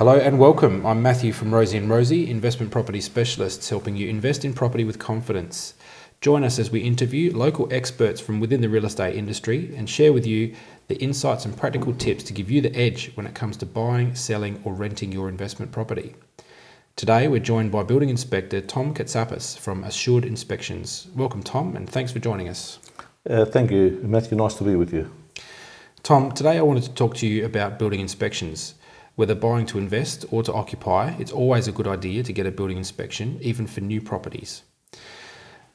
Hello and welcome. I'm Matthew from Rosie and Rosie, investment property specialists helping you invest in property with confidence. Join us as we interview local experts from within the real estate industry and share with you the insights and practical tips to give you the edge when it comes to buying, selling, or renting your investment property. Today, we're joined by Building Inspector Tom Katsapis from Assured Inspections. Welcome, Tom, and thanks for joining us. Uh, thank you, Matthew. Nice to be with you. Tom, today I wanted to talk to you about building inspections. Whether buying to invest or to occupy, it's always a good idea to get a building inspection, even for new properties.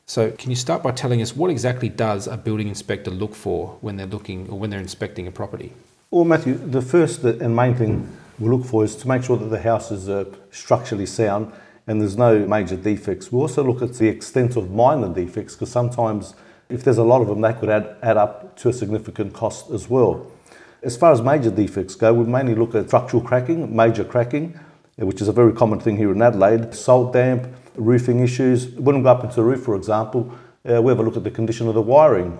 So, can you start by telling us what exactly does a building inspector look for when they're looking or when they're inspecting a property? Well, Matthew, the first and main thing we look for is to make sure that the house is uh, structurally sound and there's no major defects. We also look at the extent of minor defects because sometimes, if there's a lot of them, that could add, add up to a significant cost as well. As far as major defects go, we mainly look at structural cracking, major cracking, which is a very common thing here in Adelaide, salt damp, roofing issues. When we go up into the roof, for example, uh, we have a look at the condition of the wiring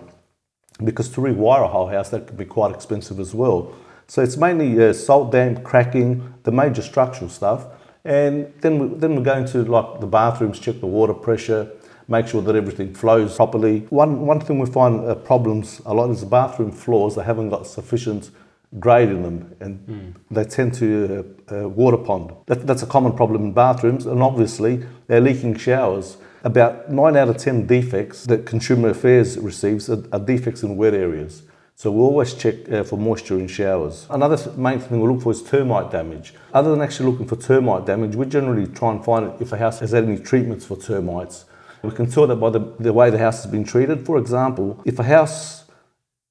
because to rewire a whole house, that could be quite expensive as well. So it's mainly uh, salt damp, cracking, the major structural stuff. And then, we, then we're going to like the bathrooms, check the water pressure, make sure that everything flows properly. One, one thing we find uh, problems a lot is the bathroom floors, they haven't got sufficient grade in them and mm. they tend to uh, uh, water pond. That, that's a common problem in bathrooms and obviously they're leaking showers. About 9 out of 10 defects that Consumer Affairs receives are, are defects in wet areas. So we always check uh, for moisture in showers. Another main thing we look for is termite damage. Other than actually looking for termite damage, we generally try and find if a house has had any treatments for termites. We can tell that by the, the way the house has been treated. For example, if a house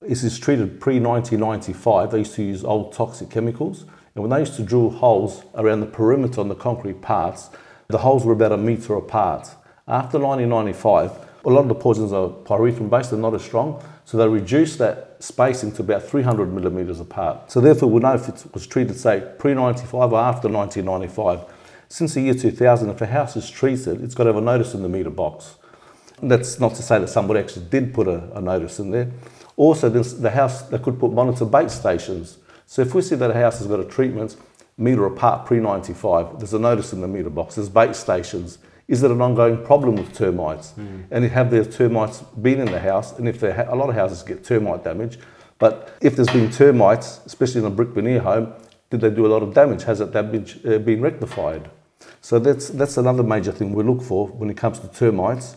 this is treated pre-1995. They used to use old toxic chemicals. And when they used to drill holes around the perimeter on the concrete parts, the holes were about a metre apart. After 1995, a lot of the poisons are pyrethrum based, they're not as strong, so they reduced that spacing to about 300 millimetres apart. So therefore we know if it was treated, say, pre-95 or after 1995. Since the year 2000, if a house is treated, it's got to have a notice in the meter box. That's not to say that somebody actually did put a, a notice in there. Also, the house, they could put monitor bait stations. So if we see that a house has got a treatment meter apart pre-95, there's a notice in the meter box, there's bait stations. Is it an ongoing problem with termites? Mm. And have there termites been in the house? And if there ha- a lot of houses get termite damage, but if there's been termites, especially in a brick veneer home, did they do a lot of damage? Has that damage uh, been rectified? So that's that's another major thing we look for when it comes to termites.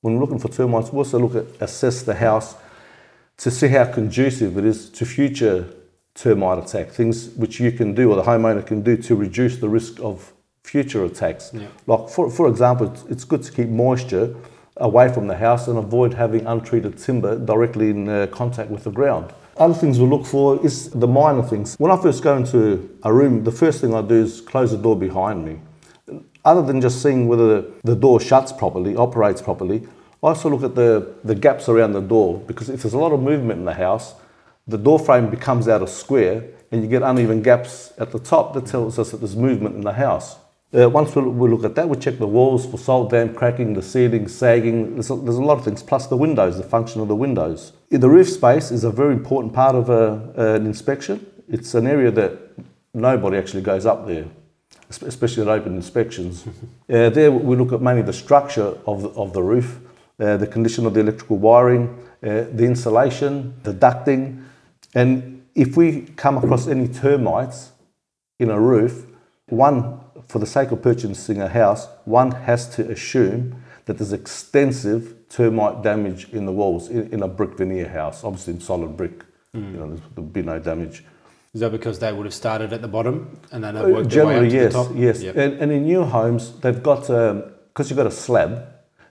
When we're looking for termites, we also look at assess the house to see how conducive it is to future termite attack, things which you can do or the homeowner can do to reduce the risk of future attacks. Yeah. Like, for, for example, it's, it's good to keep moisture away from the house and avoid having untreated timber directly in uh, contact with the ground. Other things we look for is the minor things. When I first go into a room, the first thing I do is close the door behind me. Other than just seeing whether the door shuts properly, operates properly, I also look at the, the gaps around the door because if there's a lot of movement in the house, the door frame becomes out of square and you get uneven gaps at the top that tells us that there's movement in the house. Uh, once we, we, look at that, we check the walls for salt damp, cracking, the ceiling, sagging. There's a, there's a, lot of things, plus the windows, the function of the windows. The roof space is a very important part of a, an inspection. It's an area that nobody actually goes up there, especially at open inspections. uh, there we look at mainly the structure of the, of the roof. Uh, the condition of the electrical wiring, uh, the insulation, the ducting. And if we come across any termites in a roof, one, for the sake of purchasing a house, one has to assume that there's extensive termite damage in the walls in, in a brick veneer house, obviously in solid brick. Mm. You know, there'll be no damage. Is that because they would have started at the bottom and then they've worked Generally, their way up yes, to the top? Yes, yep. and, and in new homes, they've got, because um, you've got a slab,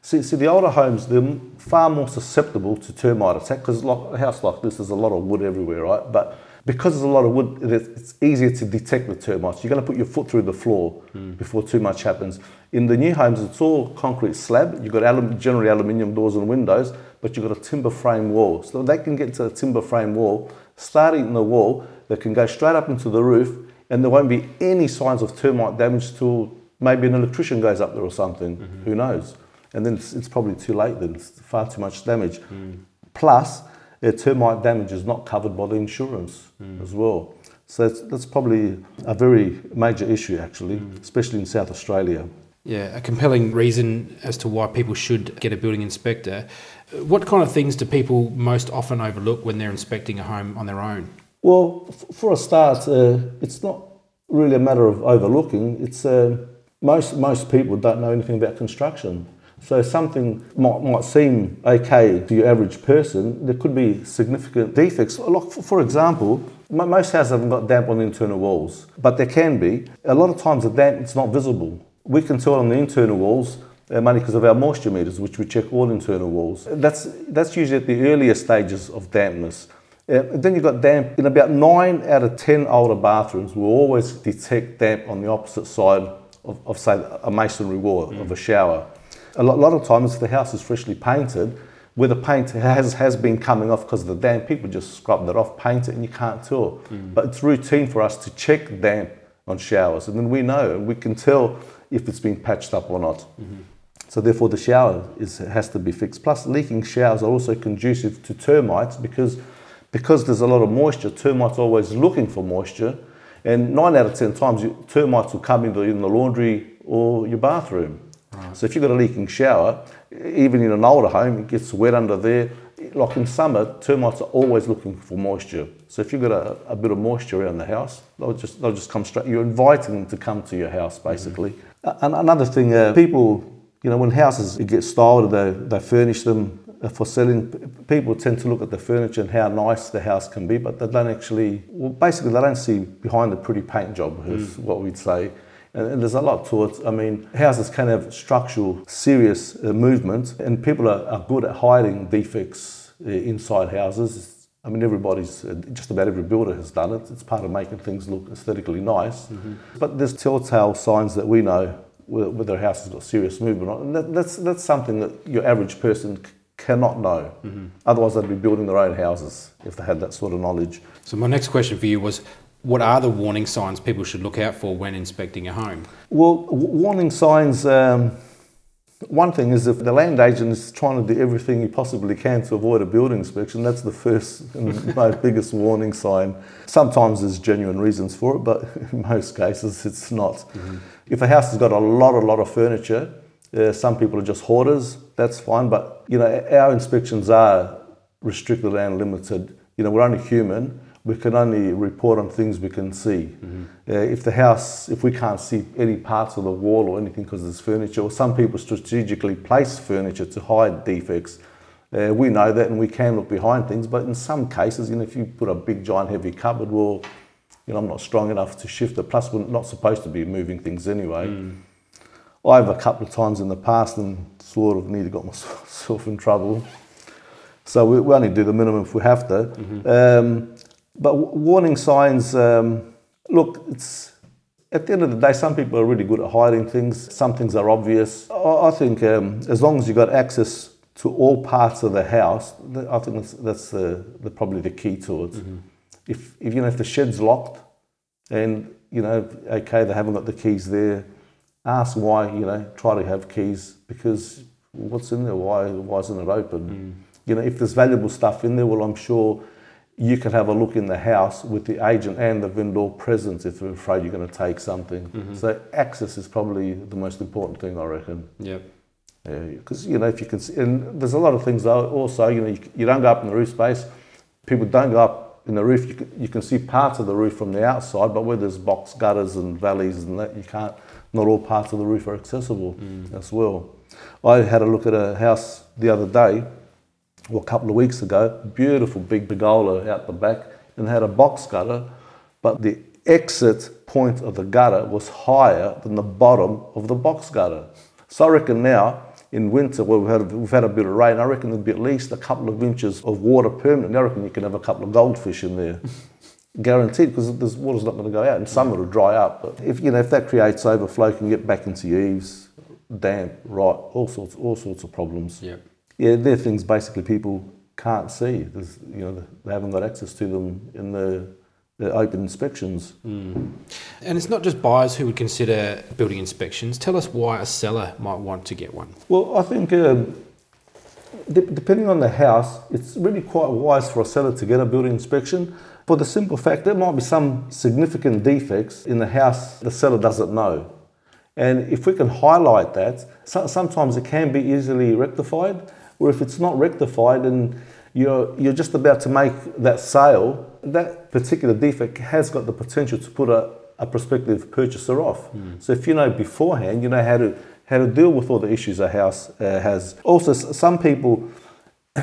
See, see, the older homes, they're far more susceptible to termite attack because like, a house like this, there's a lot of wood everywhere, right? But because there's a lot of wood, it's easier to detect the termites. You're going to put your foot through the floor mm. before too much happens. In the new homes, it's all concrete slab. You've got alum, generally aluminium doors and windows, but you've got a timber frame wall. So they can get to a timber frame wall, starting in the wall, they can go straight up into the roof, and there won't be any signs of termite damage till maybe an electrician goes up there or something. Mm-hmm. Who knows? and then it's, it's probably too late then, it's far too much damage. Mm. Plus, uh, termite damage is not covered by the insurance mm. as well. So that's, that's probably a very major issue, actually, especially in South Australia. Yeah, a compelling reason as to why people should get a building inspector. What kind of things do people most often overlook when they're inspecting a home on their own? Well, f- for a start, uh, it's not really a matter of overlooking. It's uh, most most people don't know anything about construction. So something might, might seem okay to your average person. There could be significant defects. Like for, example, most houses haven't got damp on the internal walls, but there can be. A lot of times the damp it's not visible. We can tell on the internal walls uh, mainly because of our moisture meters, which we check all internal walls. That's that's usually at the earlier stages of dampness. Uh, then you've got damp in about nine out of ten older bathrooms. We'll always detect damp on the opposite side of, of say, a masonry wall of a shower. A lot, lot of times, if the house is freshly painted, where the paint has, has been coming off because of the damp, people just scrub that off, paint it, and you can't tell. Mm. But it's routine for us to check damp on showers, and then we know, we can tell if it's been patched up or not. Mm-hmm. So therefore, the shower is, has to be fixed. Plus, leaking showers are also conducive to termites because because there's a lot of moisture. Termites are always looking for moisture, and nine out of ten times, you, termites will come into in the laundry or your bathroom. So if you've got a leaking shower, even in an older home, it gets wet under there. Like in summer, termites are always looking for moisture. So if you've got a, a bit of moisture around the house, they'll just they'll just come straight. You're inviting them to come to your house, basically. A- And another thing, uh, people, you know, when houses get styled, they they furnish them uh, for selling. People tend to look at the furniture and how nice the house can be, but they don't actually. Well, basically, they don't see behind the pretty paint job. Is what we'd say. And, and there's a lot to it. I mean, houses can have structural, serious uh, movement, and people are, are good at hiding defects uh, inside houses. I mean, everybody's, uh, just about every builder has done it. It's part of making things look aesthetically nice. But there's telltale signs that we know whe- whether a house has got serious movement. or not. And that, that's, that's something that your average person c- cannot know. Otherwise, they'd be building their own houses if they had that sort of knowledge. So, my next question for you was what are the warning signs people should look out for when inspecting a home? Well, warning signs. Um, one thing is if the land agent is trying to do everything he possibly can to avoid a building inspection, that's the first and most biggest warning sign. Sometimes there's genuine reasons for it, but in most cases it's not. If a house has got a lot, a lot of furniture, uh, some people are just hoarders. That's fine, but you know our inspections are restricted and limited. You know we're only human. We can only report on things we can see. Uh, if the house, if we can't see any parts of the wall or anything because there's furniture, or some people strategically place furniture to hide defects, uh, we know that and we can look behind things. But in some cases, you know, if you put a big, giant, heavy cupboard, well, you know, I'm not strong enough to shift it. Plus, we're not supposed to be moving things anyway. I've a couple of times in the past and sort of nearly got myself in trouble. So we, we only do the minimum if we have to. Um, but warning signs, um, look, it's at the end of the day, some people are really good at hiding things. Some things are obvious. I, I think um, as long as you've got access to all parts of the house, I think that's, that's the, the, probably the key to it. If, if you know if the shed's locked, and you know, okay, they haven't got the keys there. Ask why. You know, try to have keys because what's in there? Why why isn't it open? You know, if there's valuable stuff in there, well, I'm sure you can have a look in the house with the agent and the vendor present if you're afraid you're going to take something. Mm-hmm. So access is probably the most important thing, I reckon. Yep. Because you know, if you can, see, and there's a lot of things though. Also, you know, you, you don't go up in the roof space. People don't go up in the roof. You can, you can see parts of the roof from the outside, but where there's box gutters and valleys and that, you can't. Not all parts of the roof are accessible mm. as well. I had a look at a house the other day, or a couple of weeks ago. Beautiful big pergola out the back, and had a box gutter, but the exit point of the gutter was higher than the bottom of the box gutter. So I reckon now in winter where we've had, we've had a bit of rain, I reckon there'll be at least a couple of inches of water permanently. I reckon you can have a couple of goldfish in there. Guaranteed, because the water's not going to go out. In summer it'll dry up. But if you know if that creates overflow, can get back into eaves, damp, right, all sorts, all sorts of problems. Yep. Yeah, they're things basically people can't see. There's, you know, they haven't got access to them in the, the open inspections. And it's not just buyers who would consider building inspections. Tell us why a seller might want to get one. Well, I think um, de- depending on the house, it's really quite wise for a seller to get a building inspection for the simple fact there might be some significant defects in the house the seller doesn't know. And if we can highlight that, so, sometimes it can be easily rectified, or if it's not rectified and you're, you're just about to make that sale, that particular defect has got the potential to put a, a prospective purchaser off. Mm. So if you know beforehand, you know how to how to deal with all the issues a house uh, has. Also, some people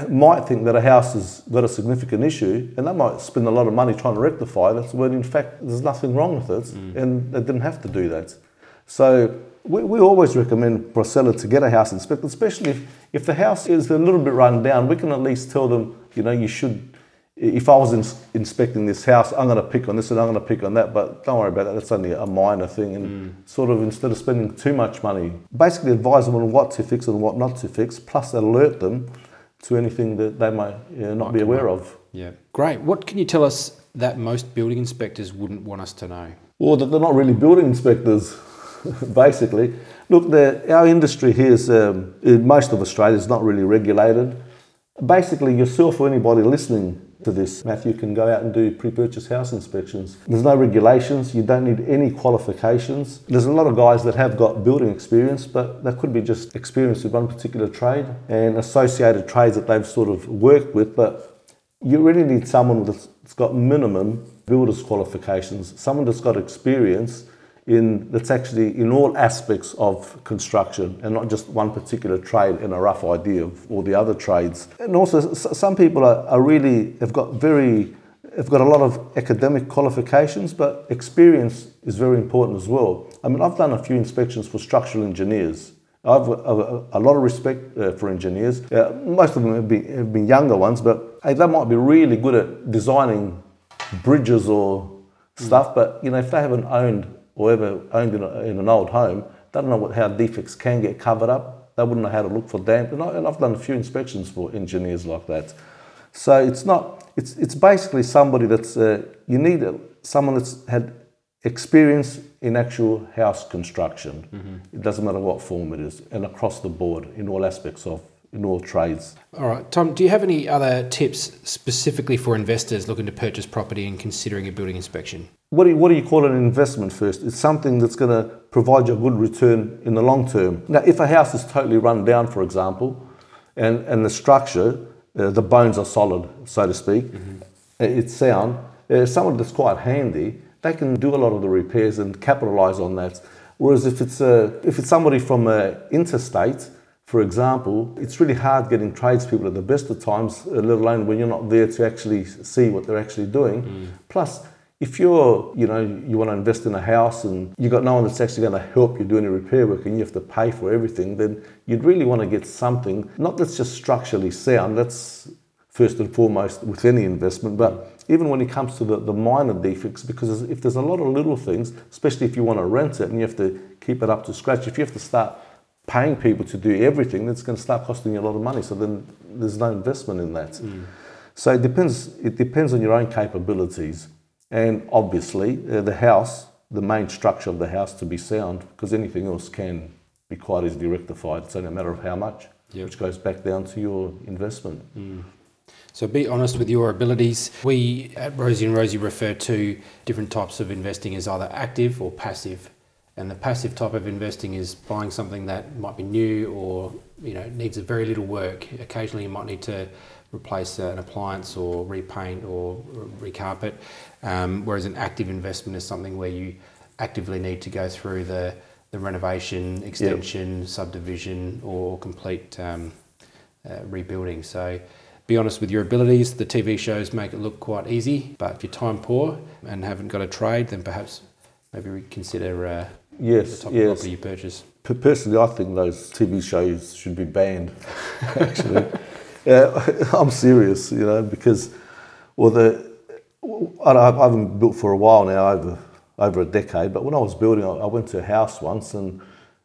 might think that a house has got a significant issue and they might spend a lot of money trying to rectify that when in fact there's nothing wrong with it mm. and they didn't have to do that. So we, we always recommend for a seller to get a house inspected, especially if, if the house is a little bit run down, we can at least tell them, you know, you should if I was in, inspecting this house, I'm going to pick on this and I'm going to pick on that, but don't worry about that. That's only a minor thing. And mm. sort of instead of spending too much money, basically advise them on what to fix and what not to fix, plus alert them to anything that they may not be aware of. Yeah, great. What can you tell us that most building inspectors wouldn't want us to know? Well, that they're not really building inspectors, basically. Look, our industry here is, um, in most of Australia, is not really regulated. Basically, yourself or anybody listening to this. Matthew can go out and do pre-purchase house inspections. There's no regulations, you don't need any qualifications. There's a lot of guys that have got building experience, but that could be just experience with one particular trade and associated trades that they've sort of worked with, but you really need someone that's got minimum builder's qualifications, someone that's got experience in that's actually in all aspects of construction and not just one particular trade and a rough idea of all the other trades. And also, some people are, are really have got very have got a lot of academic qualifications, but experience is very important as well. I mean, I've done a few inspections for structural engineers. I've a, a lot of respect uh, for engineers. Uh, most of them have been, have been younger ones, but hey, they might be really good at designing bridges or stuff. But you know, if they haven't owned or ever owned in, a, in an old home, they don't know what, how defects can get covered up. They wouldn't know how to look for damp. And, I, have done a few inspections for engineers like that. So it's not, it's, it's basically somebody that's, uh, you need someone that's had experience in actual house construction. Mm-hmm. It doesn't matter what form it is, and across the board in all aspects of in all trades. All right, Tom, do you have any other tips specifically for investors looking to purchase property and considering a building inspection? What do, you, what do you call an investment first? It's something that's going to provide you a good return in the long term. Now, if a house is totally run down, for example, and, and the structure, uh, the bones are solid, so to speak, mm-hmm. it's sound, uh, someone that's quite handy, they can do a lot of the repairs and capitalise on that. Whereas if it's, a, if it's somebody from uh, interstate, for example, it's really hard getting tradespeople at the best of times, uh, let alone when you're not there to actually see what they're actually doing. Mm. Plus, if you're, you know, you want to invest in a house and you've got no one that's actually going to help you do any repair work and you have to pay for everything, then you'd really want to get something, not that's just structurally sound, that's first and foremost with any investment, but even when it comes to the, the minor defects, because if there's a lot of little things, especially if you want to rent it and you have to keep it up to scratch, if you have to start paying people to do everything, that's going to start costing you a lot of money. So then there's no investment in that. Mm. So it depends. It depends on your own capabilities, and obviously uh, the house, the main structure of the house, to be sound, because anything else can be quite easily rectified. It's only a matter of how much, yep. which goes back down to your investment. Mm. So be honest with your abilities. We at Rosie and Rosie refer to different types of investing as either active or passive. And the passive type of investing is buying something that might be new or you know needs a very little work. Occasionally, you might need to replace an appliance or repaint or recarpet. Um, whereas an active investment is something where you actively need to go through the the renovation, extension, yep. subdivision, or complete um, uh, rebuilding. So be honest with your abilities. The TV shows make it look quite easy, but if you're time poor and haven't got a trade, then perhaps maybe reconsider uh, yes, the type yes. of property you purchase. Personally, I think those TV shows should be banned. Actually, yeah, I'm serious, you know, because well, the I, I haven't built for a while now, over over a decade. But when I was building, I, went to a house once, and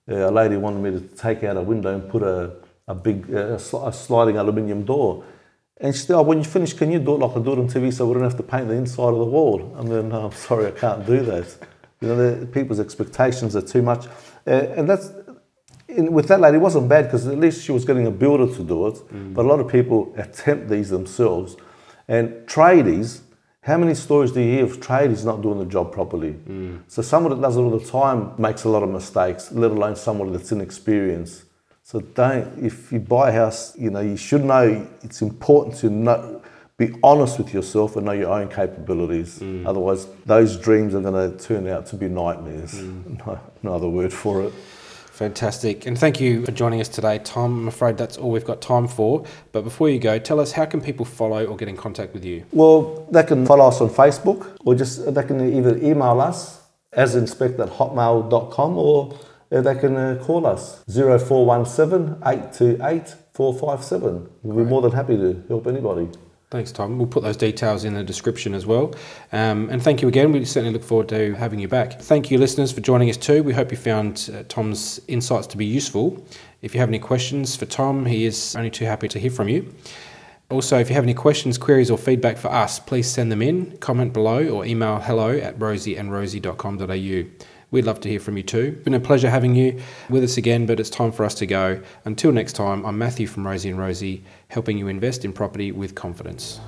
uh, a lady wanted me to take out a window and put a a big uh, a sliding aluminium door. And she said, oh, when you finish, can you do it like I do it on TV so we don't have to paint the inside of the wall? I mean, no, I'm sorry, I can't do that. You know, the, people's expectations are too much. Uh, and that's, in, with that lady, it wasn't bad because at least she was getting a builder to do it. But a lot of people attempt these themselves. And tradies, how many stories do you hear of tradies not doing the job properly? So someone that does it all the time makes a lot of mistakes, let alone someone that's inexperienced. So don't, if you buy a house, you know, you should know it's important to know, be honest with yourself and know your own capabilities. Otherwise, those dreams are going to turn out to be nightmares. No, no other word for it. Fantastic. And thank you for joining us today, Tom. I'm afraid that's all we've got time for. But before you go, tell us how can people follow or get in contact with you? Well, they can follow us on Facebook or just they can either email us as inspect at hotmail.com or uh, they can uh, call us 0417 828 457. We'll be more than happy to help anybody. Thanks, Tom. We'll put those details in the description as well. Um, and thank you again. We certainly look forward to having you back. Thank you, listeners, for joining us too. We hope you found uh, Tom's insights to be useful. If you have any questions for Tom, he is only too happy to hear from you. Also, if you have any questions, queries, or feedback for us, please send them in, comment below, or email hello at rosieandrosie.com.au. We'd love to hear from you too. Been a pleasure having you with us again, but it's time for us to go. Until next time, I'm Matthew from Rosie and Rosie, helping you invest in property with confidence.